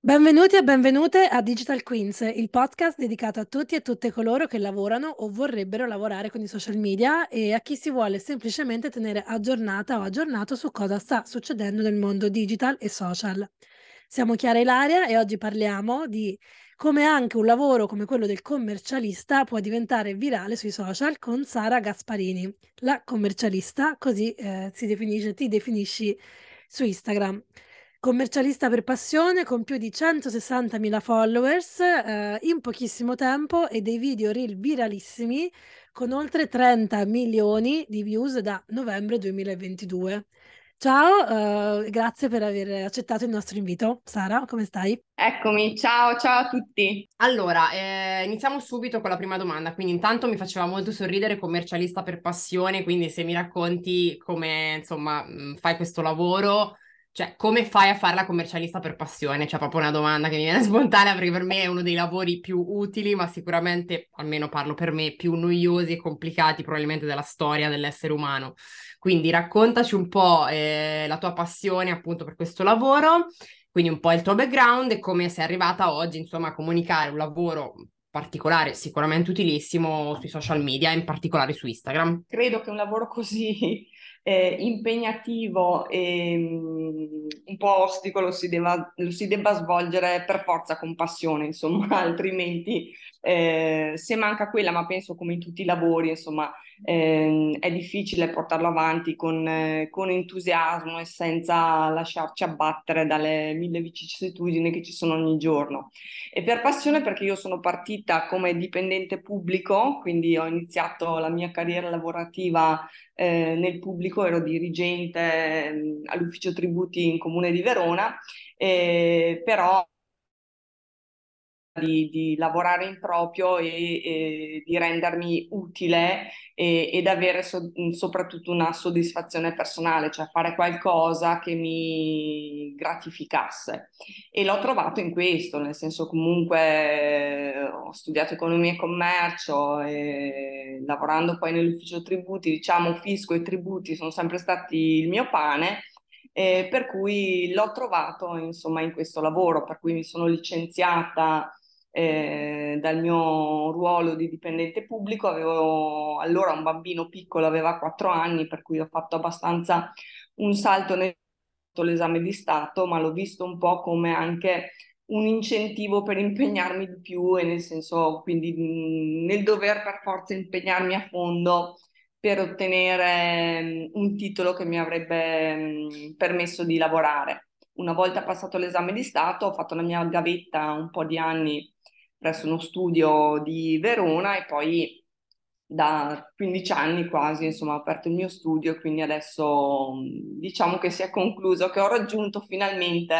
Benvenuti e benvenute a Digital Queens, il podcast dedicato a tutti e tutte coloro che lavorano o vorrebbero lavorare con i social media e a chi si vuole semplicemente tenere aggiornata o aggiornato su cosa sta succedendo nel mondo digital e social. Siamo Chiara Ilaria e oggi parliamo di come anche un lavoro come quello del commercialista può diventare virale sui social con Sara Gasparini, la commercialista, così eh, si definisce, ti definisci su Instagram. Commercialista per passione con più di 160.000 followers eh, in pochissimo tempo e dei video reel viralissimi con oltre 30 milioni di views da novembre 2022. Ciao, eh, grazie per aver accettato il nostro invito. Sara, come stai? Eccomi, ciao, ciao a tutti. Allora, eh, iniziamo subito con la prima domanda. Quindi, intanto mi faceva molto sorridere commercialista per passione, quindi se mi racconti come, insomma, fai questo lavoro, cioè, come fai a fare la commercialista per passione? Cioè, proprio una domanda che mi viene spontanea perché per me è uno dei lavori più utili, ma sicuramente, almeno parlo per me, più noiosi e complicati probabilmente della storia dell'essere umano. Quindi raccontaci un po' eh, la tua passione appunto per questo lavoro, quindi un po' il tuo background e come sei arrivata oggi, insomma, a comunicare un lavoro particolare, sicuramente utilissimo sui social media, in particolare su Instagram. Credo che un lavoro così eh, impegnativo e um, un po' ostico lo si, debba, lo si, debba, svolgere per forza con passione, insomma, altrimenti eh, se manca quella, ma penso come in tutti i lavori, insomma, eh, è difficile portarlo avanti con, eh, con, entusiasmo e senza lasciarci abbattere dalle mille vicissitudini che ci sono ogni giorno. E per passione perché io sono partita come dipendente pubblico, quindi ho iniziato la mia carriera lavorativa eh, nel pubblico, ero dirigente eh, all'ufficio tributi in comune di Verona, eh, però di, di, lavorare in proprio e, e di rendermi utile e, ed avere so, soprattutto una soddisfazione personale, cioè fare qualcosa che mi gratificasse. E l'ho trovato in questo, nel senso comunque eh, ho studiato economia e commercio e lavorando poi nell'ufficio tributi, diciamo fisco e tributi sono sempre stati il mio pane. Eh, per cui l'ho trovato insomma in questo lavoro, per cui mi sono licenziata eh, dal mio ruolo di dipendente pubblico, avevo allora un bambino piccolo, aveva quattro anni, per cui ho fatto abbastanza un salto nell'esame di Stato, ma l'ho visto un po' come anche un incentivo per impegnarmi di più e nel senso quindi nel dover per forza impegnarmi a fondo per ottenere un titolo che mi avrebbe permesso di lavorare. Una volta passato l'esame di Stato ho fatto la mia gavetta un po' di anni presso uno studio di Verona e poi da 15 anni quasi, insomma, ho aperto il mio studio e quindi adesso diciamo che si è concluso, che ho raggiunto finalmente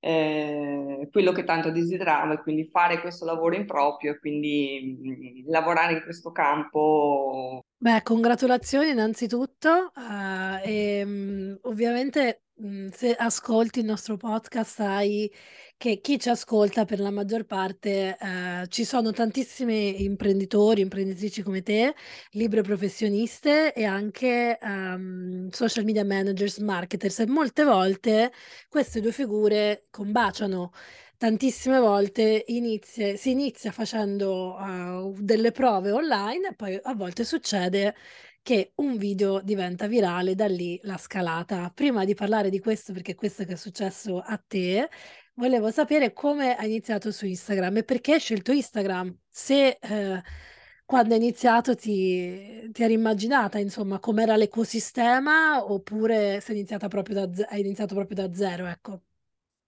eh, quello che tanto desideravo e quindi fare questo lavoro in proprio e quindi mh, lavorare in questo campo. Beh, congratulazioni innanzitutto uh, e mh, ovviamente mh, se ascolti il nostro podcast sai che chi ci ascolta per la maggior parte eh, ci sono tantissimi imprenditori, imprenditrici come te, libere professioniste e anche um, social media managers, marketers e molte volte queste due figure combaciano. Tantissime volte inizia, si inizia facendo uh, delle prove online e poi a volte succede che un video diventa virale, da lì la scalata. Prima di parlare di questo, perché questo che è successo a te, Volevo sapere come hai iniziato su Instagram e perché hai scelto Instagram. Se eh, quando hai iniziato ti, ti eri immaginata, insomma, com'era l'ecosistema oppure sei iniziata proprio da, hai iniziato proprio da zero, ecco.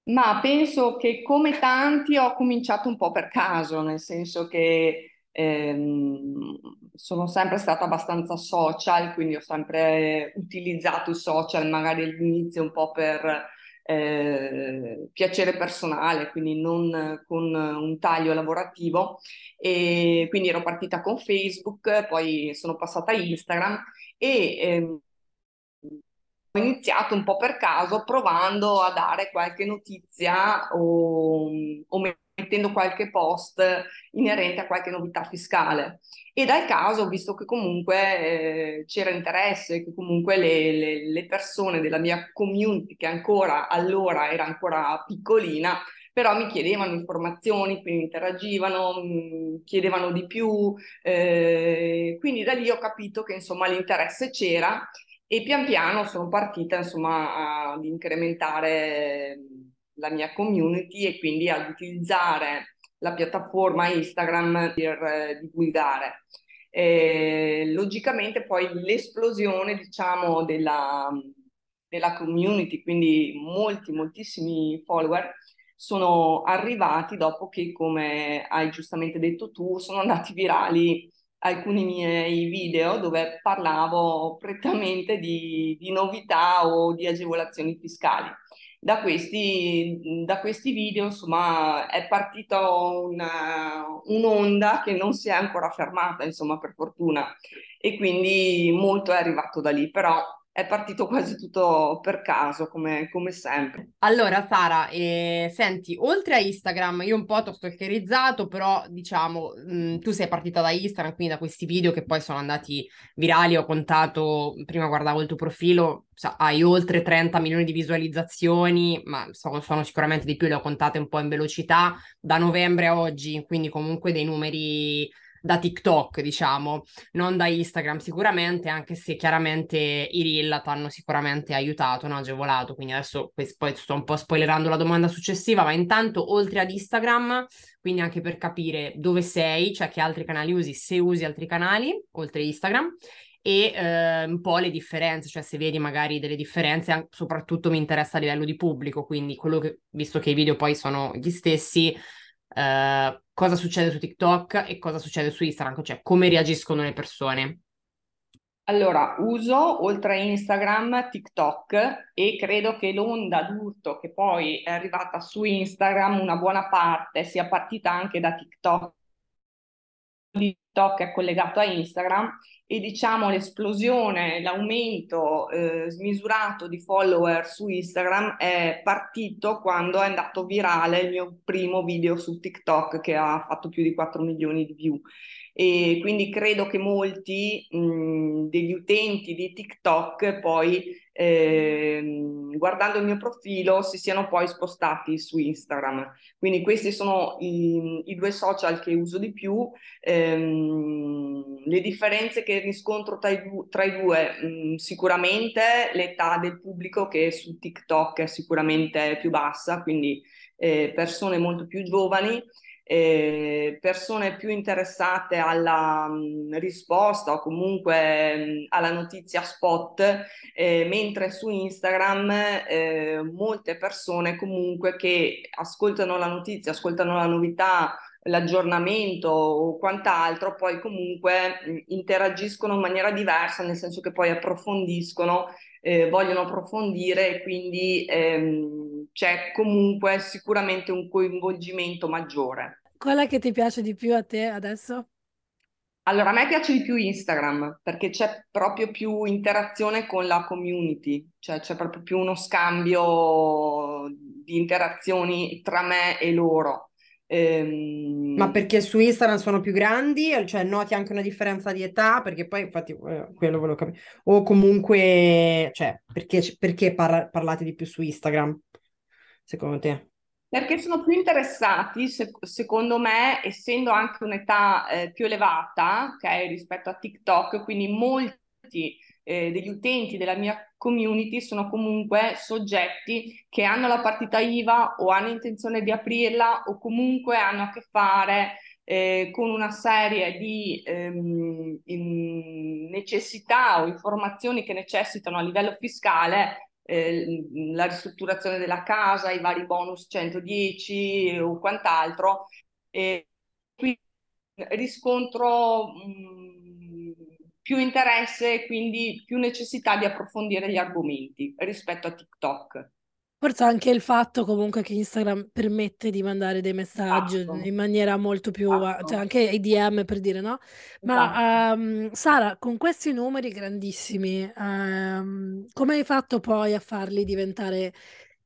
Ma penso che come tanti ho cominciato un po' per caso, nel senso che ehm, sono sempre stata abbastanza social, quindi ho sempre utilizzato i social magari all'inizio un po' per eh, piacere personale, quindi non con un taglio lavorativo. E quindi ero partita con Facebook, poi sono passata a Instagram e ehm, ho iniziato un po' per caso provando a dare qualche notizia o, o mettendo qualche post inerente a qualche novità fiscale. E dal caso, visto che comunque eh, c'era interesse, che comunque le, le, le, persone della mia community, che ancora allora era ancora piccolina, però mi chiedevano informazioni, quindi interagivano, mm, chiedevano di più, eh, quindi da lì ho capito che insomma l'interesse c'era e pian piano sono partita insomma ad incrementare la mia community e quindi ad utilizzare la piattaforma Instagram per eh, divulgare. Eh, logicamente poi l'esplosione diciamo della, della community, quindi molti, moltissimi follower, sono arrivati dopo che, come hai giustamente detto tu, sono andati virali alcuni miei video dove parlavo prettamente di, di novità o di agevolazioni fiscali da questi, da questi video insomma è partita una, un'onda che non si è ancora fermata insomma per fortuna. E quindi molto è arrivato da lì però è partito quasi tutto per caso, come, come sempre. Allora, Sara, eh, senti, oltre a Instagram, io un po' ti ho stalkerizzato, però diciamo, mh, mm, tu sei partita da Instagram, quindi da questi video che poi sono andati virali, ho contato, prima guardavo il tuo profilo, hai oltre 30 milioni di visualizzazioni, ma sono, sono sicuramente di più, le ho contate un po' in velocità, da novembre a oggi, quindi comunque dei numeri da TikTok, diciamo, non da Instagram sicuramente, anche se chiaramente i reel ti hanno sicuramente aiutato, no? agevolato, quindi adesso poi sto un po' spoilerando la domanda successiva, ma intanto oltre ad Instagram, quindi anche per capire dove sei, cioè che altri canali usi, se usi altri canali, oltre Instagram, e eh, un po' le differenze, cioè se vedi magari delle differenze, soprattutto mi interessa a livello di pubblico, quindi quello che, visto che i video poi sono gli stessi, eh, cosa succede su TikTok e cosa succede su Instagram, cioè come reagiscono le persone. Allora, uso oltre a Instagram TikTok e credo che l'onda d'urto che poi è arrivata su Instagram, una buona parte sia partita anche da TikTok. TikTok è collegato a Instagram e diciamo l'esplosione, l'aumento eh, smisurato di follower su Instagram è partito quando è andato virale il mio primo video su TikTok che ha fatto più di 4 milioni di view e quindi credo che molti mh, degli utenti di TikTok poi eh, guardando il mio profilo si siano poi spostati su Instagram. Quindi questi sono i, i due social che uso di più. Ehm, le differenze che riscontro tra i, tra i due, mh, sicuramente l'età del pubblico che su TikTok è sicuramente più bassa, quindi eh, persone molto più giovani eh, persone più interessate alla mh, mm, risposta o comunque mh, mm, alla notizia spot, eh, mentre su Instagram eh, molte persone comunque che ascoltano la notizia, ascoltano la novità, l'aggiornamento o quant'altro, poi comunque interagiscono in maniera diversa, nel senso che poi approfondiscono, eh, vogliono approfondire e quindi ehm, c'è comunque sicuramente un coinvolgimento maggiore. Qual è che ti piace di più a te adesso? Allora, a me piace di più Instagram perché c'è proprio più interazione con la community, cioè c'è proprio più uno scambio di interazioni tra me e loro. Ehm... Ma perché su Instagram sono più grandi, cioè noti anche una differenza di età? Perché poi, infatti, eh, quello volevo capire. O comunque, cioè, perché, perché parla- parlate di più su Instagram? secondo te? Perché sono più interessati, se, secondo me, essendo anche un'età eh, più elevata okay, rispetto a TikTok, quindi molti eh, degli utenti della mia community sono comunque soggetti che hanno la partita IVA o hanno intenzione di aprirla o comunque hanno a che fare eh, con una serie di ehm, necessità o informazioni che necessitano a livello fiscale eh, la ristrutturazione della casa, i vari bonus 110 o quant'altro. E qui riscontro mh, più interesse e quindi più necessità di approfondire gli argomenti rispetto a TikTok. Forse anche il fatto comunque che Instagram permette di mandare dei messaggi esatto. in maniera molto più, esatto. cioè anche i DM per dire no. Ma esatto. um, Sara, con questi numeri grandissimi, um, come hai fatto poi a farli diventare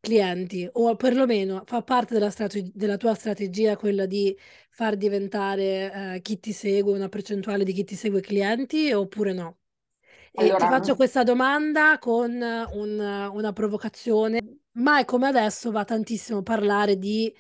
clienti o perlomeno fa parte della, strate- della tua strategia quella di far diventare eh, chi ti segue una percentuale di chi ti segue clienti oppure no? E allora, ti faccio questa domanda con un, una provocazione. Mai come adesso va tantissimo parlare di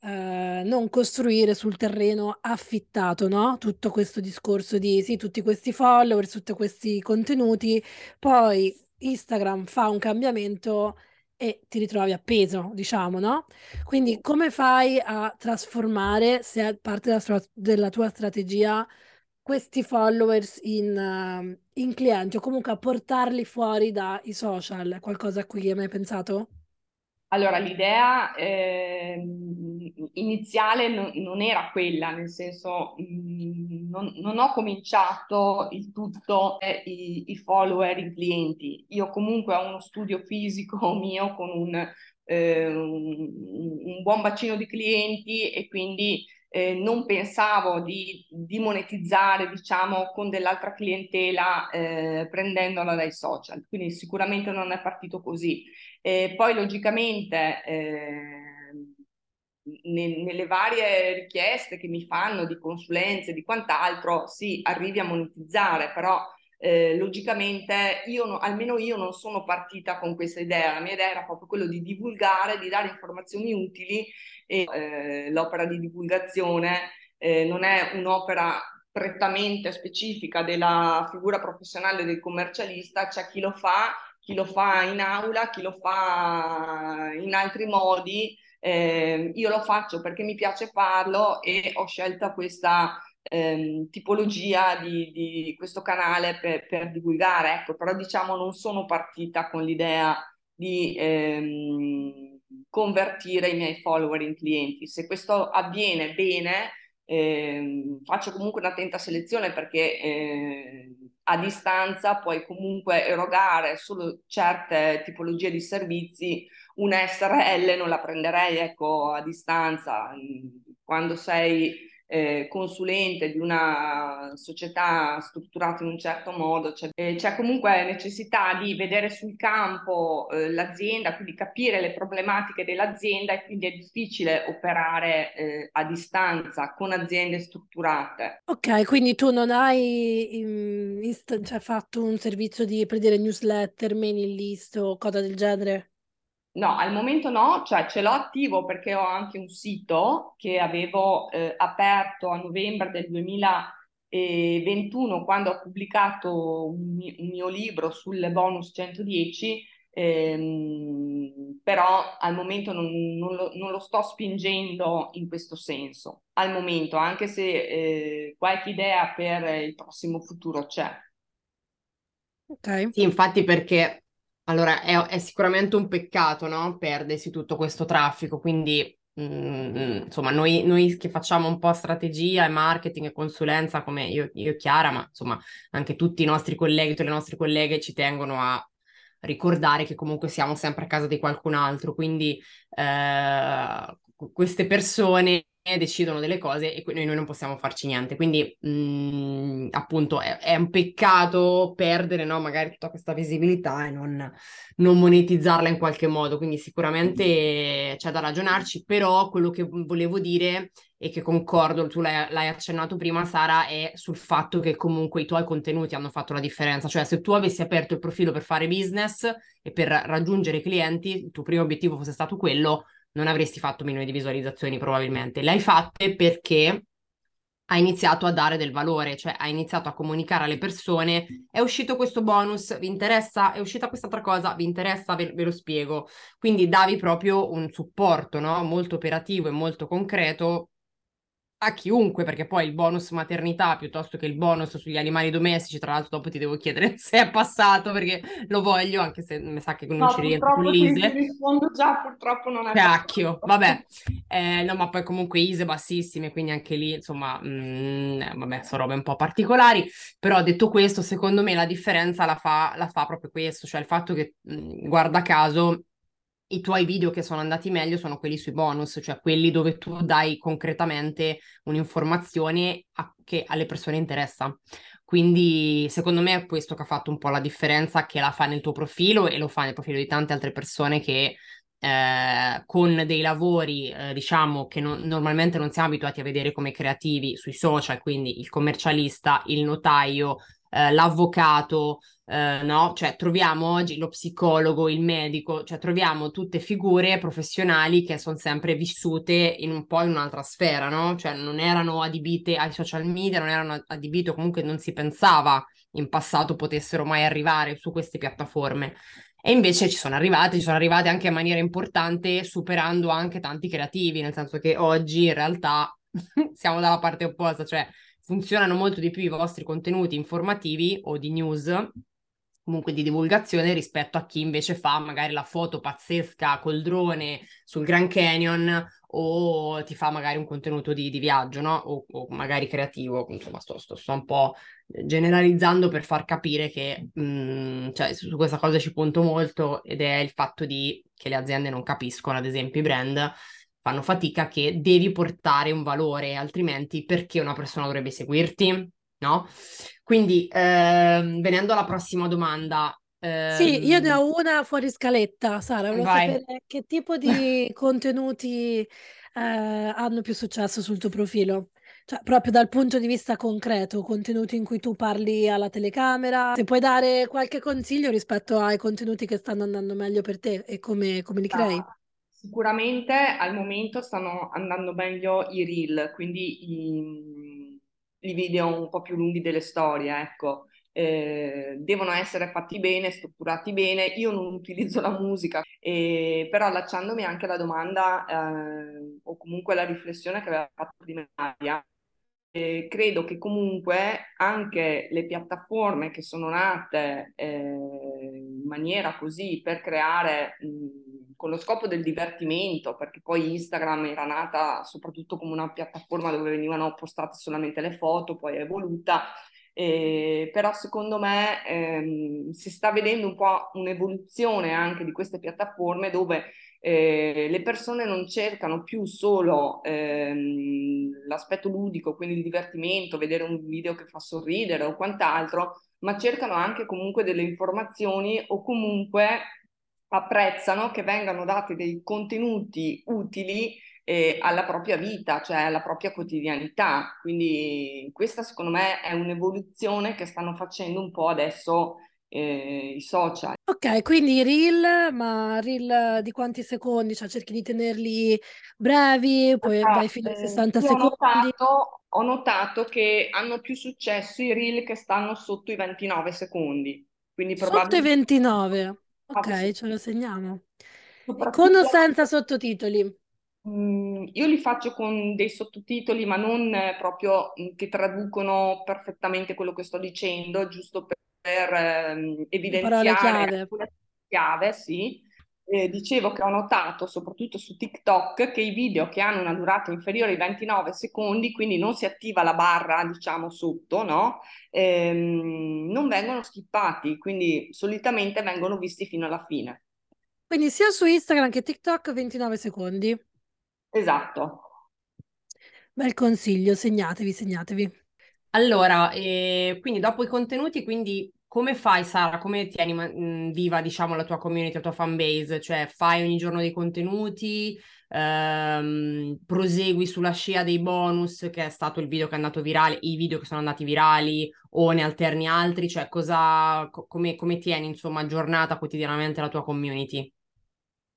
eh, non costruire sul terreno affittato, no? Tutto questo discorso di sì, tutti questi follower, tutti questi contenuti, poi Instagram fa un cambiamento e ti ritrovi appeso, diciamo, no? Quindi come fai a trasformare, se è parte della, stra- della tua strategia, questi followers in, uh, in clienti o comunque a portarli fuori dai social? Qualcosa a cui hai mai pensato? Allora, l'idea eh, iniziale no, non era quella, nel senso mh, mm, non, non, ho cominciato il tutto eh, i, i, follower, i clienti. Io comunque ho uno studio fisico mio con un, eh, un, un buon bacino di clienti e quindi eh, non pensavo di, di, monetizzare, diciamo, con dell'altra clientela eh, prendendola dai social. Quindi sicuramente non è partito così. Eh, poi logicamente eh, ne, nelle varie richieste che mi fanno di consulenze, di quant'altro, sì, arrivi a monetizzare, però eh, logicamente io no, almeno io non sono partita con questa idea, la mia idea era proprio quello di divulgare, di dare informazioni utili e eh, l'opera di divulgazione eh, non è un'opera prettamente specifica della figura professionale del commercialista, c'è chi lo fa chi lo fa in aula, chi lo fa in altri modi. Eh, io lo faccio perché mi piace farlo e ho scelto questa ehm, tipologia di, di, questo canale per, per, divulgare. Ecco, però diciamo non sono partita con l'idea di ehm, convertire i miei follower in clienti. Se questo avviene bene, eh, faccio comunque un'attenta selezione perché eh, a distanza puoi comunque erogare solo certe tipologie di servizi, una SRL non la prenderei ecco, a distanza, quando sei eh, consulente di una società strutturata in un certo modo, c'è, eh, c'è comunque necessità di vedere sul campo eh, l'azienda, quindi capire le problematiche dell'azienda e quindi è difficile operare eh, a distanza con aziende strutturate. Ok, quindi tu non hai in, inst- cioè, fatto un servizio di per newsletter, mailing list o cosa del genere? No, al momento no, cioè ce l'ho attivo perché ho anche un sito che avevo eh, aperto a novembre del 2021 quando ho pubblicato un, mio, un mio libro sulle bonus 110, ehm, però al momento non, non, lo, non, lo, sto spingendo in questo senso, al momento, anche se eh, qualche idea per il prossimo futuro c'è. Ok. Sì, infatti perché allora, è, è sicuramente un peccato, no? Perdersi tutto questo traffico, quindi mm, insomma, noi, noi, che facciamo un po' strategia e marketing e consulenza, come io, io e Chiara, ma insomma anche tutti i nostri colleghi, tutte le nostre colleghe ci tengono a ricordare che comunque siamo sempre a casa di qualcun altro, quindi eh, queste persone decidono delle cose e noi, noi non possiamo farci niente. Quindi, mh, mm, appunto, è, è, un peccato perdere no, magari tutta questa visibilità e non, non, monetizzarla in qualche modo. Quindi, sicuramente c'è da ragionarci, però quello che volevo dire e che concordo, tu l'hai, l'hai accennato prima, Sara, è sul fatto che comunque i tuoi contenuti hanno fatto la differenza. Cioè, se tu avessi aperto il profilo per fare business e per raggiungere clienti, il tuo primo obiettivo fosse stato quello non avresti fatto milioni di visualizzazioni probabilmente. Le hai fatte perché hai iniziato a dare del valore, cioè hai iniziato a comunicare alle persone, è uscito questo bonus, vi interessa? È uscita quest'altra cosa, vi interessa? Ve, ve lo spiego. Quindi davi proprio un supporto, no? Molto operativo e molto concreto a chiunque, perché poi il bonus maternità piuttosto che il bonus sugli animali domestici, tra l'altro dopo ti devo chiedere se è passato perché lo voglio, anche se mi sa che non no, ci rientro con l'ISE. Ti rispondo già, purtroppo non è Cacchio, vabbè. Eh, no, ma poi comunque ISE bassissime, quindi anche lì, insomma, mh, mm, vabbè, sono robe un po' particolari, però detto questo, secondo me la differenza la fa, la fa proprio questo, cioè il fatto che, mh, mm, guarda caso, i tuoi video che sono andati meglio sono quelli sui bonus, cioè quelli dove tu dai concretamente un'informazione a, che alle persone interessa. Quindi secondo me è questo che ha fatto un po' la differenza, che la fa nel tuo profilo e lo fa nel profilo di tante altre persone che eh, con dei lavori, eh, diciamo, che non, normalmente non siamo abituati a vedere come creativi sui social, quindi il commercialista, il notaio, eh, l'avvocato, eh, no? Cioè troviamo oggi lo psicologo, il medico, cioè troviamo tutte figure professionali che sono sempre vissute in un po' in un'altra sfera, no? Cioè non erano adibite ai social media, non erano adibite, comunque non si pensava in passato potessero mai arrivare su queste piattaforme. E invece ci sono arrivate, ci sono arrivate anche in maniera importante, superando anche tanti creativi, nel senso che oggi in realtà siamo dalla parte opposta, cioè funzionano molto di più i vostri contenuti informativi o di news comunque di divulgazione rispetto a chi invece fa magari la foto pazzesca col drone sul Grand Canyon o ti fa magari un contenuto di, di viaggio, no? O, o, magari creativo, insomma sto, sto, sto, un po' generalizzando per far capire che mh, mm, cioè, su questa cosa ci punto molto ed è il fatto di che le aziende non capiscono, ad esempio i brand fanno fatica che devi portare un valore, altrimenti perché una persona dovrebbe seguirti? No? Quindi, ehm, venendo alla prossima domanda. Ehm... Sì, io ne ho una fuori scaletta, Sara, volevo Vai. sapere che tipo di contenuti eh, hanno più successo sul tuo profilo? Cioè, proprio dal punto di vista concreto, contenuti in cui tu parli alla telecamera, se puoi dare qualche consiglio rispetto ai contenuti che stanno andando meglio per te e come, come li crei? Ah, sicuramente al momento stanno andando meglio i reel, quindi i, i video un po' più lunghi delle storie, ecco. Eh, devono essere fatti bene, strutturati bene. Io non utilizzo la musica, eh, però allacciandomi anche alla domanda eh, o comunque alla riflessione che aveva fatto prima Maria, eh, credo che comunque anche le piattaforme che sono nate eh, in maniera così per creare mh, con lo scopo del divertimento, perché poi Instagram era nata soprattutto come una piattaforma dove venivano postate solamente le foto, poi è evoluta. Eh, però secondo me ehm, si sta vedendo un po' un'evoluzione anche di queste piattaforme dove eh, le persone non cercano più solo ehm, l'aspetto ludico, quindi il divertimento, vedere un video che fa sorridere o quant'altro, ma cercano anche comunque delle informazioni o comunque apprezzano che vengano dati dei contenuti utili eh, alla propria vita, cioè alla propria quotidianità. Quindi questa secondo me è un'evoluzione che stanno facendo un po' adesso eh, i social. Ok, quindi reel, ma reel di quanti secondi? Cioè cerchi di tenerli brevi, poi ah, vai fino a 60 eh, secondi? Ho notato, ho notato, che hanno più successo i reel che stanno sotto i 29 secondi. Quindi Sotto i 29? Ok, ce lo segniamo. Con o senza sottotitoli? Mm, io li faccio con dei sottotitoli, ma non proprio mm, che traducono perfettamente quello che sto dicendo, giusto per per ehm, evidenziare chiave. chiave, sì. Eh, dicevo che ho notato, soprattutto su TikTok, che i video che hanno una durata inferiore ai 29 secondi, quindi non si attiva la barra, diciamo, sotto, no? Ehm, non vengono skippati, quindi solitamente vengono visti fino alla fine. Quindi sia su Instagram che TikTok 29 secondi. Esatto. Bel consiglio, segnatevi, segnatevi. Allora, eh, quindi dopo i contenuti, quindi come fai Sara? Come tieni mh, viva diciamo la tua community, la tua fan base? Cioè fai ogni giorno dei contenuti, ehm, prosegui sulla scia dei bonus che è stato il video che è andato virale, i video che sono andati virali o ne alterni altri? Cioè cosa, co- come, come tieni insomma aggiornata quotidianamente la tua community?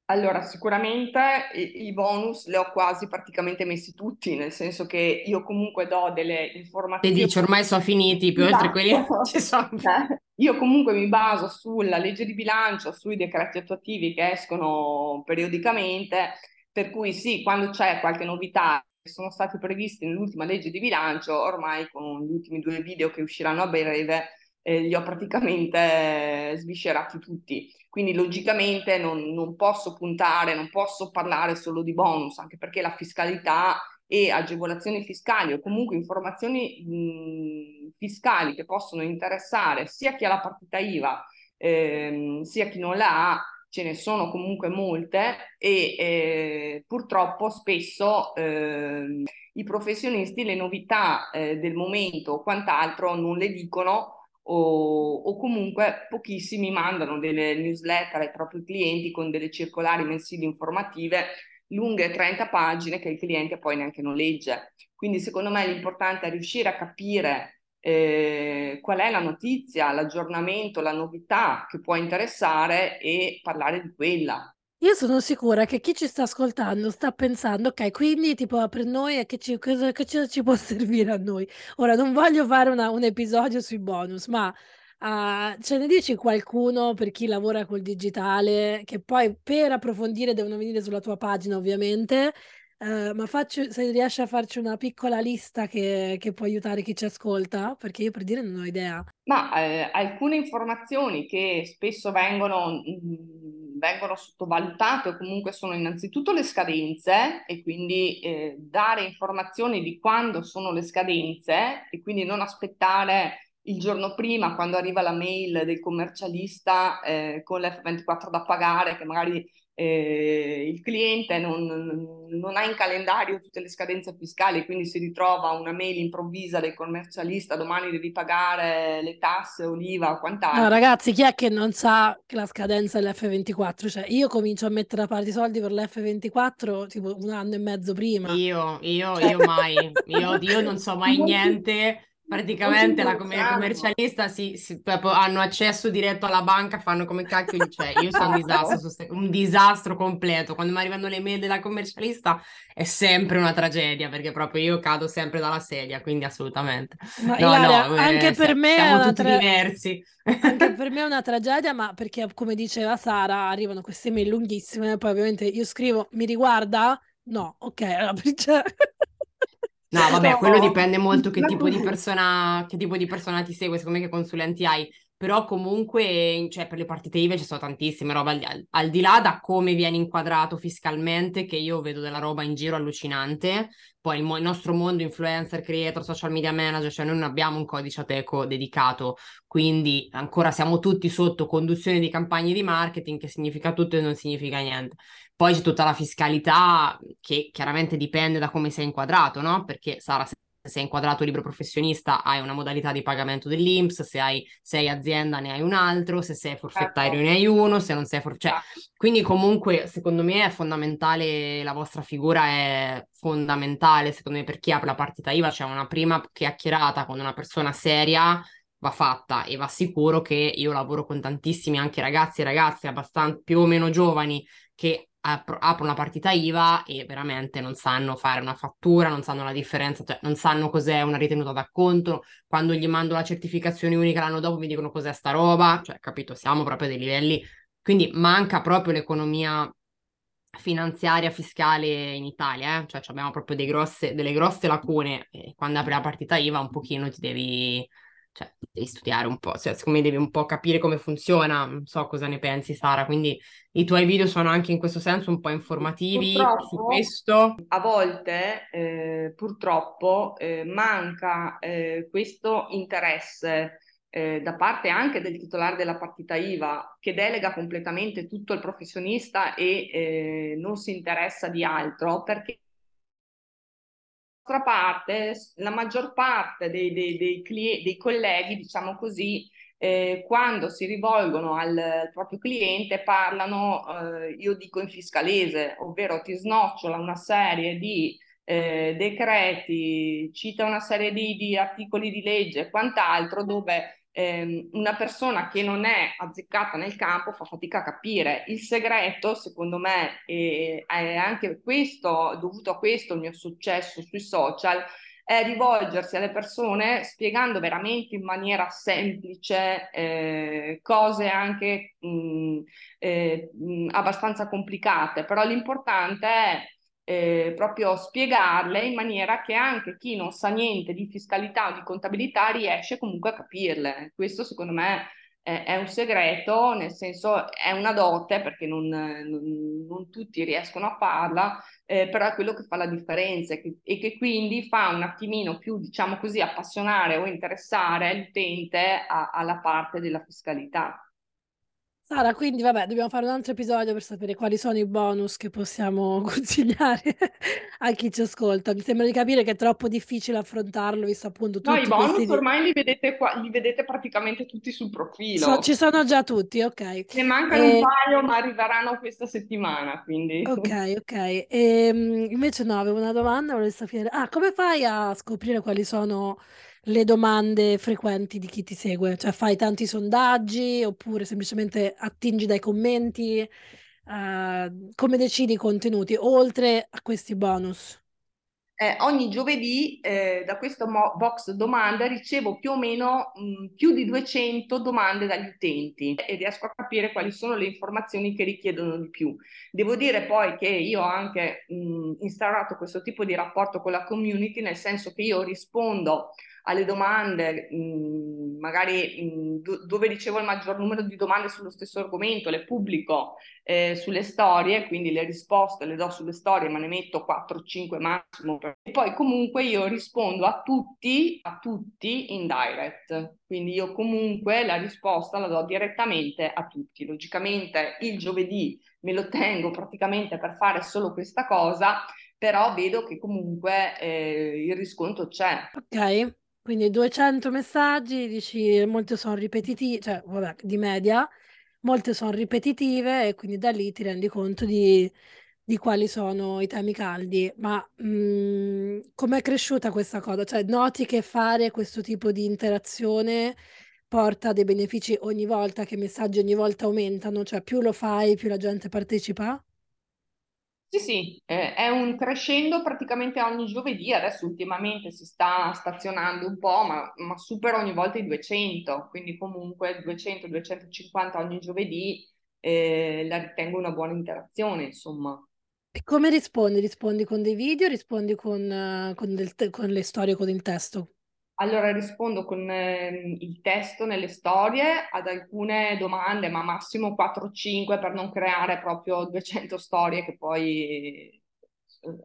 Allora, sicuramente i, i, bonus li ho quasi praticamente messi tutti, nel senso che io comunque do delle informazioni. Te dici, ormai sono finiti, più esatto. oltre quelli ci sono. Eh, io comunque mi baso sulla legge di bilancio, sui decreti attuativi che escono periodicamente, per cui sì, quando c'è qualche novità che sono stati previsti nell'ultima legge di bilancio, ormai con gli ultimi due video che usciranno a breve, eh, li ho praticamente sviscerati tutti. Quindi logicamente non, non, posso puntare, non posso parlare solo di bonus, anche perché la fiscalità e agevolazioni fiscali o comunque informazioni mh, fiscali che possono interessare sia chi ha la partita IVA ehm, sia chi non la ha, ce ne sono comunque molte e eh, purtroppo spesso eh, i professionisti le novità eh, del momento o quant'altro non le dicono o, o, comunque pochissimi mandano delle newsletter ai propri clienti con delle circolari mensili informative lunghe 30 pagine che il cliente poi neanche non legge. Quindi secondo me l'importante è riuscire a capire eh, qual è la notizia, l'aggiornamento, la novità che può interessare e parlare di quella. Io sono sicura che chi ci sta ascoltando sta pensando, ok, quindi tipo per noi che ci, cosa, che ci può servire a noi? Ora non voglio fare una, un episodio sui bonus, ma Uh, ce ne dici qualcuno per chi lavora col digitale, che poi per approfondire devono venire sulla tua pagina ovviamente, uh, ma faccio, se riesci a farci una piccola lista che, che, può aiutare chi ci ascolta, perché io per dire non ho idea. Ma eh, alcune informazioni che spesso vengono, mm, vengono sottovalutate o comunque sono innanzitutto le scadenze e quindi eh, dare informazioni di quando sono le scadenze e quindi non aspettare il giorno prima, quando arriva la mail del commercialista eh, con l'F24 da pagare, che magari eh, il cliente non, non, ha in calendario tutte le scadenze fiscali, quindi si ritrova una mail improvvisa del commercialista, domani devi pagare le tasse, oliva o quant'altro. No, ragazzi, chi è che non sa che la scadenza è l'F24? Cioè, io comincio a mettere da parte i soldi per l'F24 tipo un anno e mezzo prima. Io, io, io mai, io, io non so mai niente praticamente la com- commercialista si, si, hanno accesso diretto alla banca, fanno come cacchio gli c'è. Io sono un disastro, un disastro completo. Quando mi arrivano le mail della commercialista è sempre una tragedia perché proprio io cado sempre dalla sedia, quindi assolutamente. Ma no, Ilaria, no, anche eh, per me siamo tutti tra... diversi. Anche per me è una tragedia, ma perché come diceva Sara, arrivano queste mail lunghissime, poi ovviamente io scrivo mi riguarda? No, ok, allora, cioè... No, vabbè, quello dipende molto che tipo di persona, che tipo di persona ti segue, secondo me che consulenti hai. Però comunque, cioè, per le partite IVA ci sono tantissime robe, al, al, di là da come viene inquadrato fiscalmente, che io vedo della roba in giro allucinante, poi il, il nostro mondo influencer, creator, social media manager, cioè noi non abbiamo un codice ateco dedicato, quindi ancora siamo tutti sotto conduzione di campagne di marketing, che significa tutto e non significa niente. Poi c'è tutta la fiscalità che chiaramente dipende da come sei inquadrato, no? Perché Sara, se sei inquadrato libero professionista hai una modalità di pagamento dell'Inps, se hai, sei azienda ne hai un altro, se sei forfettario certo. ne hai uno, se non sei forfettario... Cioè, quindi comunque secondo me è fondamentale, la vostra figura è fondamentale, secondo me per chi apre la partita IVA c'è una prima chiacchierata con una persona seria va fatta e va sicuro che io lavoro con tantissimi anche ragazzi e ragazze abbastanza più o meno giovani che ap- aprono la partita IVA e veramente non sanno fare una fattura, non sanno la differenza, cioè non sanno cos'è una ritenuta d'acconto. Quando gli mando la certificazione unica l'anno dopo mi dicono cos'è sta roba, cioè capito, siamo proprio a dei livelli. Quindi manca proprio l'economia finanziaria, fiscale in Italia, eh? cioè abbiamo proprio grosse, delle grosse lacune e quando apri la partita IVA un pochino ti devi cioè, devi studiare un po', cioè, secondo me devi un po' capire come funziona, non so cosa ne pensi Sara, quindi i tuoi video sono anche in questo senso un po' informativi purtroppo, su questo? A volte eh, purtroppo eh, manca eh, questo interesse eh, da parte anche del titolare della partita IVA che delega completamente tutto il professionista e eh, non si interessa di altro perché parte, la maggior parte dei, dei, dei, cli- dei colleghi, diciamo così, eh, quando si rivolgono al proprio cliente parlano, eh, io dico in fiscalese, ovvero ti snocciola una serie di eh, decreti, cita una serie di, di articoli di legge e quant'altro dove ehm, una persona che non è azzeccata nel campo fa fatica a capire. Il segreto, secondo me, è anche questo, dovuto a questo il mio successo sui social, è rivolgersi alle persone spiegando veramente in maniera semplice eh, cose anche mh, eh, mh, abbastanza complicate, però l'importante è eh, proprio spiegarle in maniera che anche chi non sa niente di fiscalità o di contabilità riesce comunque a capirle. Questo secondo me è, un segreto, nel senso è una dote perché non, non, non tutti riescono a farla, eh, però è quello che fa la differenza e che, e che, quindi fa un attimino più, diciamo così, appassionare o interessare l'utente a, alla parte della fiscalità. Sara, quindi vabbè, dobbiamo fare un altro episodio per sapere quali sono i bonus che possiamo consigliare a chi ci ascolta. Mi sembra di capire che è troppo difficile affrontarlo, visto appunto No, i tutti bonus questi... ormai li vedete, qua, li vedete praticamente tutti sul profilo. So- ci sono già tutti, ok. Ne mancano un E- paio, ma arriveranno questa settimana, quindi... Ok, ok. Ehm, invece no, avevo una domanda, volevo sapere... Ah, come fai a scoprire quali sono le domande frequenti di chi ti segue? Cioè fai tanti sondaggi oppure semplicemente attingi dai commenti? Eh, come decidi i contenuti, oltre a questi bonus? Eh, ogni giovedì eh, da questo mo- box domande ricevo più o meno mh, più di 200 domande dagli utenti e riesco a capire quali sono le informazioni che richiedono di più. Devo dire poi che io ho anche mh, instaurato questo tipo di rapporto con la community, nel senso che io rispondo alle domande, mh, magari mh, do- dove ricevo il maggior numero di domande sullo stesso argomento, le pubblico eh, sulle storie, quindi le risposte le do sulle storie, ma ne metto 4-5 massimo. E poi comunque io rispondo a tutti, a tutti in direct. Quindi io comunque la risposta la do direttamente a tutti. Logicamente il giovedì me lo tengo praticamente per fare solo questa cosa, però vedo che comunque eh, il riscontro c'è. Ok, quindi 200 messaggi, dici molte sono ripetitivi, cioè vabbè, di media, molte sono ripetitive e quindi da lì ti rendi conto di, di quali sono i temi caldi. Ma mh, com'è cresciuta questa cosa? Cioè noti che fare questo tipo di interazione porta dei benefici ogni volta, che i messaggi ogni volta aumentano? Cioè più lo fai, più la gente partecipa? Sì, sì, eh, è un crescendo praticamente ogni giovedì, adesso ultimamente si sta stazionando un po', ma, ma supera ogni volta i 200, quindi comunque 200-250 ogni giovedì eh, la ritengo una buona interazione, insomma. E come rispondi? Rispondi con dei video, rispondi con, eh, con del con le storie, con il testo? Allora rispondo con ehm, il testo nelle storie ad alcune domande, ma massimo 4-5 per non creare proprio 200 storie che poi eh,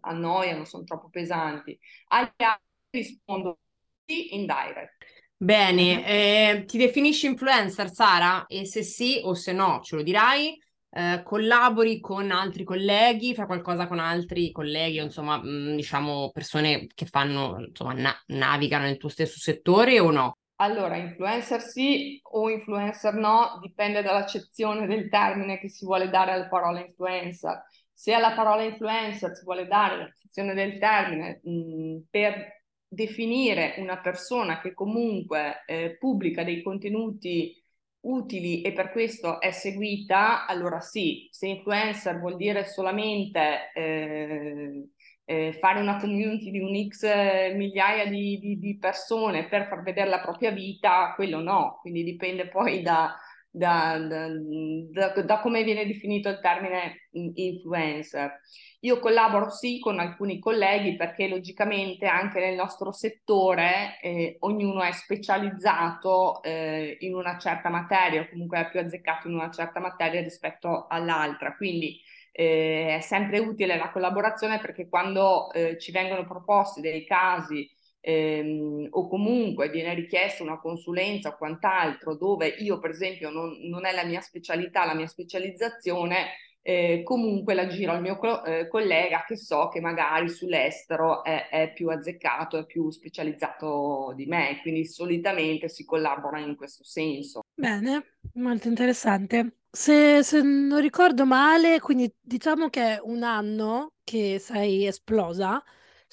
annoiano, sono troppo pesanti. Agli altri rispondo in direct. Bene, eh, ti definisci influencer, Sara? E se sì o se no, ce lo dirai. Eh, collabori con altri colleghi, fai qualcosa con altri colleghi, insomma, mh, diciamo, persone che fanno, insomma, na- navigano nel tuo stesso settore o no? Allora, influencer sì o influencer no, dipende dall'accezione del termine che si vuole dare alla parola influencer. Se alla parola influencer si vuole dare l'accezione del termine mh, per definire una persona che comunque eh, pubblica dei contenuti utili e per questo è seguita, allora sì, se influencer vuol dire solamente eh, eh, fare una community di un X migliaia di, di, di, persone per far vedere la propria vita, quello no, quindi dipende poi da, da, da, da come viene definito il termine influencer. Io collaboro sì con alcuni colleghi perché logicamente anche nel nostro settore eh, ognuno è specializzato eh, in una certa materia o comunque è più azzeccato in una certa materia rispetto all'altra. Quindi eh, è sempre utile la collaborazione perché quando eh, ci vengono proposti dei casi ehm, o comunque viene richiesta una consulenza o quant'altro dove io per esempio non, non è la mia specialità, la mia specializzazione, eh, comunque la giro al mio co- eh, collega che so che magari sull'estero è, è, più azzeccato, è più specializzato di me, quindi solitamente si collabora in questo senso. Bene, molto interessante. Se, se non ricordo male, quindi diciamo che è un anno che sei esplosa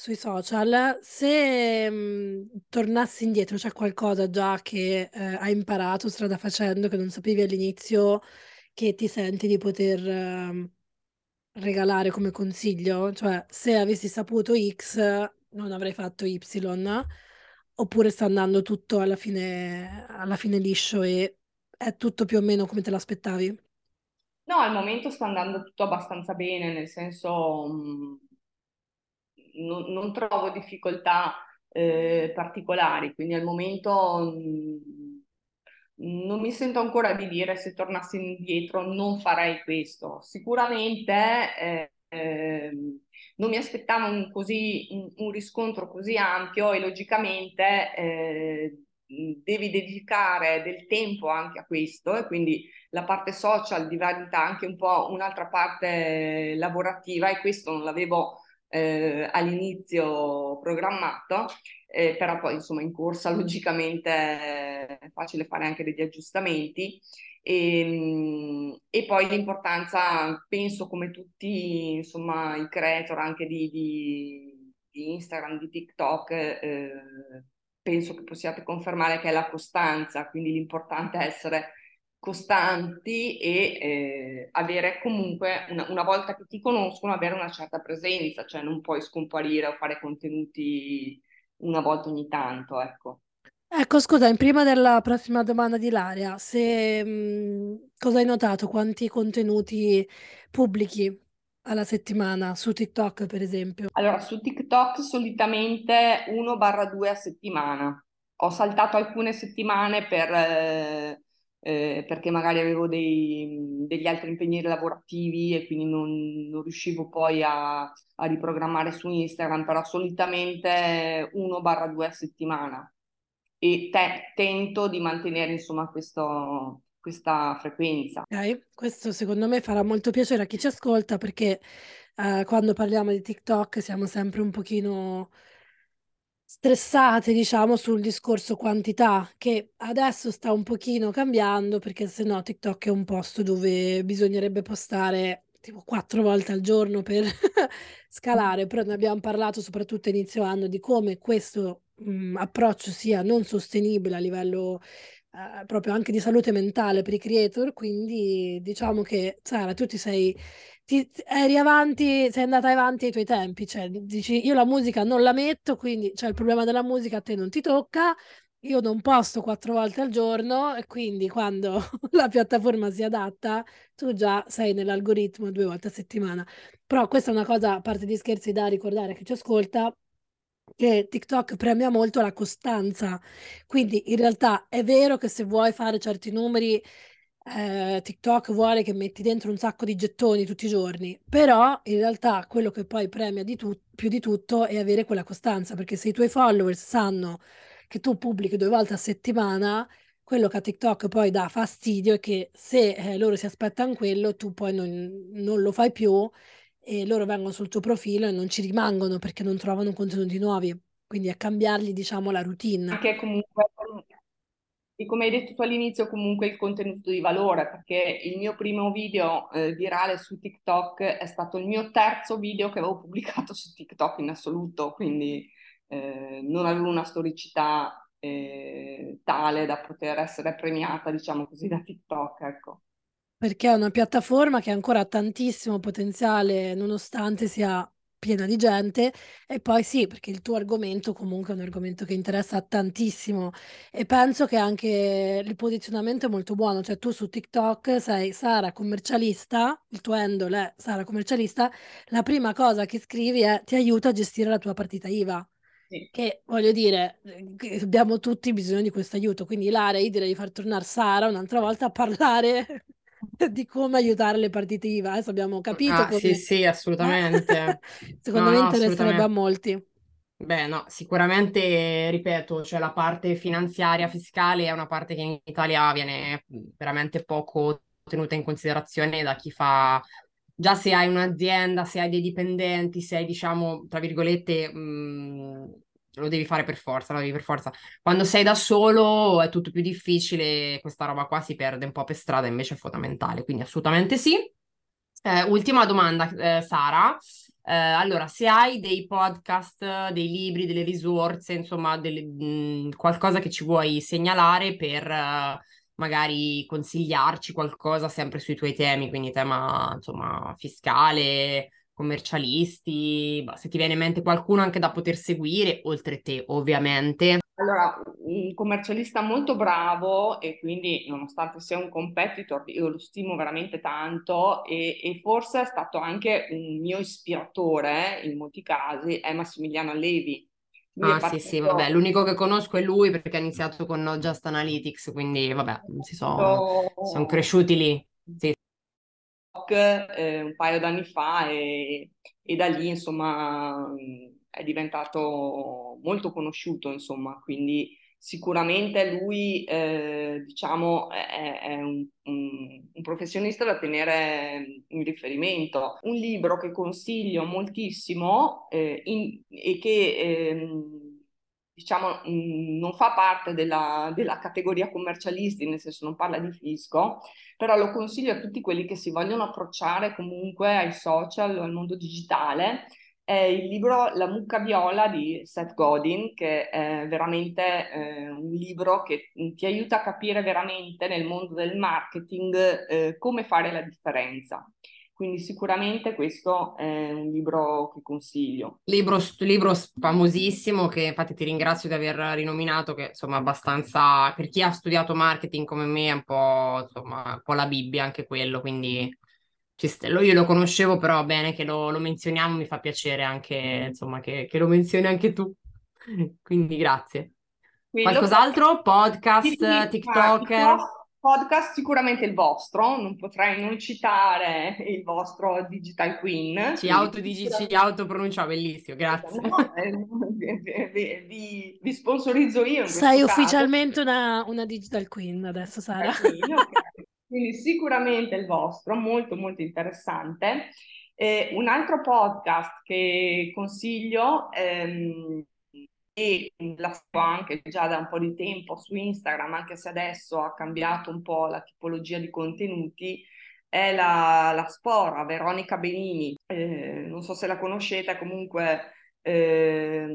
sui social. Se mh, tornassi indietro, c'è qualcosa già che eh, hai imparato strada facendo che non sapevi all'inizio che ti senti di poter eh, regalare come consiglio? Cioè, se avessi saputo X, non avrei fatto Y, oppure sta andando tutto alla fine, alla fine liscio e è tutto più o meno come te l'aspettavi? No, al momento sta andando tutto abbastanza bene, nel senso mh, non, non, trovo difficoltà eh, particolari, quindi al momento mh, non mi sento ancora di dire se tornassi indietro non farei questo. Sicuramente eh, eh, non mi aspettavo un, così, un, un, riscontro così ampio e logicamente eh, devi dedicare del tempo anche a questo e quindi la parte social diventa anche un po' un'altra parte lavorativa e questo non l'avevo eh, all'inizio programmato, eh, però poi insomma in corsa logicamente è facile fare anche degli aggiustamenti. E, ehm, e poi l'importanza, penso come tutti insomma i creator anche di, di, di Instagram, di TikTok, eh, penso che possiate confermare che è la costanza, quindi l'importante è essere costanti e eh, avere comunque, una, una, volta che ti conoscono, avere una certa presenza, cioè non puoi scomparire o fare contenuti una volta ogni tanto, ecco. Ecco, scusa, prima della prossima domanda di Laria, se, mh, cosa hai notato? Quanti contenuti pubblichi alla settimana su TikTok, per esempio? Allora, su TikTok solitamente 1-2 a settimana. Ho saltato alcune settimane per... Eh, eh, perché magari avevo dei, degli altri impegni lavorativi e quindi non, non riuscivo poi a, a, riprogrammare su Instagram, però solitamente 1-2 a settimana e te, tento di mantenere insomma questo, questa frequenza. Ok, questo secondo me farà molto piacere a chi ci ascolta perché eh, quando parliamo di TikTok siamo sempre un pochino stressate, diciamo, sul discorso quantità, che adesso sta un pochino cambiando perché se no TikTok è un posto dove bisognerebbe postare tipo quattro volte al giorno per scalare, però ne abbiamo parlato soprattutto inizio anno di come questo mh, approccio sia non sostenibile a livello eh, proprio anche di salute mentale per i creator, quindi diciamo che Sara, tu ti sei ti, eri avanti, sei andata avanti ai tuoi tempi, cioè dici io la musica non la metto, quindi cioè, il problema della musica a te non ti tocca, io non posto quattro volte al giorno e quindi quando la piattaforma si adatta tu già sei nell'algoritmo due volte a settimana. Però questa è una cosa, a parte di scherzi, da ricordare a chi ci ascolta, che TikTok premia molto la costanza. Quindi in realtà è vero che se vuoi fare certi numeri eh, TikTok vuole che metti dentro un sacco di gettoni tutti i giorni, però in realtà quello che poi premia di tu- più di tutto è avere quella costanza, perché se i tuoi followers sanno che tu pubblichi due volte a settimana, quello che a TikTok poi dà fastidio è che se eh, loro si aspettano quello, tu poi non, non lo fai più e loro vengono sul tuo profilo e non ci rimangono perché non trovano contenuti nuovi. Quindi a cambiargli, diciamo, la routine. Che comunque e come hai detto tu all'inizio comunque il contenuto di valore, perché il mio primo video eh, virale su TikTok è stato il mio terzo video che avevo pubblicato su TikTok in assoluto, quindi eh, non avevo una storicità eh, tale da poter essere premiata, diciamo così, da TikTok, ecco. Perché è una piattaforma che ancora ha tantissimo potenziale, nonostante sia piena di gente e poi sì, perché il tuo argomento comunque è un argomento che interessa tantissimo e penso che anche il posizionamento è molto buono, cioè tu su TikTok sei Sara commercialista, il tuo handle è Sara commercialista, la prima cosa che scrivi è ti aiuta a gestire la tua partita IVA. Sì. Che voglio dire, abbiamo tutti bisogno di questo aiuto. Quindi, Lara, io direi di far tornare Sara un'altra volta a parlare di come aiutare le partite IVA. Adesso abbiamo capito. Ah, come... sì, sì, assolutamente. Secondo no, me interesserebbe a molti. Beh, no, sicuramente, ripeto, cioè la parte finanziaria, fiscale è una parte che in Italia viene veramente poco tenuta in considerazione da chi fa già se hai un'azienda, se hai dei dipendenti, se hai, diciamo, tra virgolette, mh, lo devi fare per forza, lo devi per forza. Quando sei da solo è tutto più difficile, questa roba qua si perde un po' per strada, invece è fondamentale, quindi assolutamente sì. Eh, ultima domanda, eh, Sara. Eh, allora, se hai dei podcast, dei libri, delle risorse, insomma, delle, mh, qualcosa che ci vuoi segnalare per uh, magari consigliarci qualcosa sempre sui tuoi temi, quindi tema, insomma, fiscale, commercialisti, se ti viene in mente qualcuno anche da poter seguire, oltre te ovviamente. Allora, un commercialista molto bravo e quindi nonostante sia un competitor, io lo stimo veramente tanto e, e forse è stato anche un mio ispiratore in molti casi, è Massimiliano Levi. Lui ah partito... sì sì, vabbè, l'unico che conosco è lui perché ha iniziato con Just Analytics, quindi vabbè, si sono son cresciuti lì. Sì eh, un paio d'anni fa e, e, da lì insomma è diventato molto conosciuto insomma quindi sicuramente lui, eh, diciamo, è, è un, un, un, professionista da tenere in riferimento. Un libro che consiglio moltissimo eh, in, e che, eh, diciamo, non fa parte della, della categoria commercialisti, nel senso non parla di fisco, però lo consiglio a tutti quelli che si vogliono approcciare comunque ai social o al mondo digitale è il libro La mucca viola di Seth Godin, che è veramente eh, un libro che ti aiuta a capire veramente nel mondo del marketing eh, come fare la differenza. Quindi sicuramente questo è un libro che consiglio. Libro, libro famosissimo che infatti ti ringrazio di aver rinominato, che insomma abbastanza, per chi ha studiato marketing come me è un po', insomma, un po' la Bibbia anche quello, quindi io lo conoscevo, però bene che lo, lo menzioniamo, mi fa piacere anche, insomma, che, che, lo menzioni anche tu. Quindi grazie. Quindi Qualcos'altro? Podcast, sì, TikToker? Podcast sicuramente il vostro, non potrei non citare il vostro Digital Queen. Ci autodici, ci autopronunciamo, bellissimo, grazie. No, eh, vi, vi, vi, sponsorizzo io. Sei ufficialmente una, una, Digital Queen adesso, Sara. Okay, okay. Quindi sicuramente il vostro, molto molto interessante. Eh, un altro podcast che consiglio ehm, e la sto anche già da un po' di tempo su Instagram, anche se adesso ha cambiato un po' la tipologia di contenuti, è la, la Spora, Veronica Benini. Eh, non so se la conoscete, comunque eh,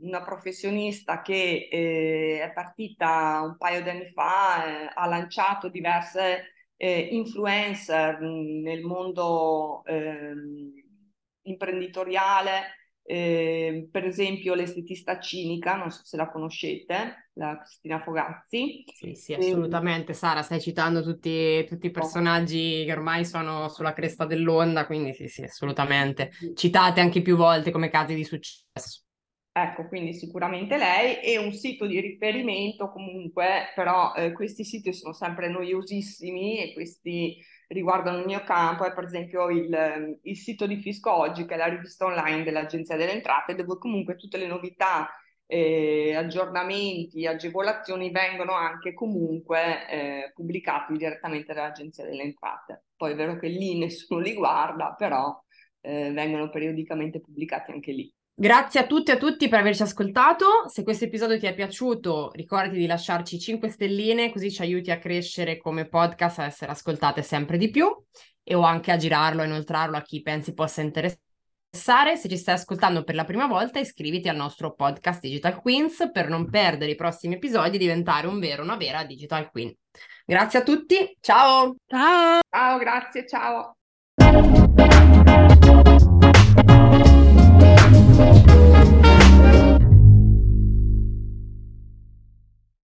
una professionista che eh, è partita un paio di anni fa, eh, ha lanciato diverse eh, influencer nel mondo ehm, imprenditoriale eh, per esempio l'estetista cinica, non so se la conoscete, la Cristina Fogazzi. Sì, sì, assolutamente. E... Sara, stai citando tutti, tutti, i personaggi che ormai sono sulla cresta dell'onda, quindi sì, sì, assolutamente. Citate anche più volte come casi di successo. Ecco, quindi sicuramente lei e un sito di riferimento comunque, però eh, questi siti sono sempre noiosissimi e questi riguardano il mio campo è per esempio il, il sito di Fisco Oggi, che è la rivista online dell'Agenzia delle Entrate, dove comunque tutte le novità eh, aggiornamenti, agevolazioni vengono anche comunque eh, pubblicati direttamente dall'Agenzia delle Entrate. Poi è vero che lì nessuno li guarda, però eh, vengono periodicamente pubblicati anche lì. Grazie a tutti e a tutti per averci ascoltato. Se questo episodio ti è piaciuto, ricordati di lasciarci 5 stelline, così ci aiuti a crescere come podcast, a essere ascoltate sempre di più e o anche a girarlo e inoltrarlo a chi pensi possa interessare. Se ci stai ascoltando per la prima volta, iscriviti al nostro podcast Digital Queens per non perdere i prossimi episodi e diventare un vero, una vera Digital Queen. Grazie a tutti, ciao! Ciao! Ciao, grazie, ciao!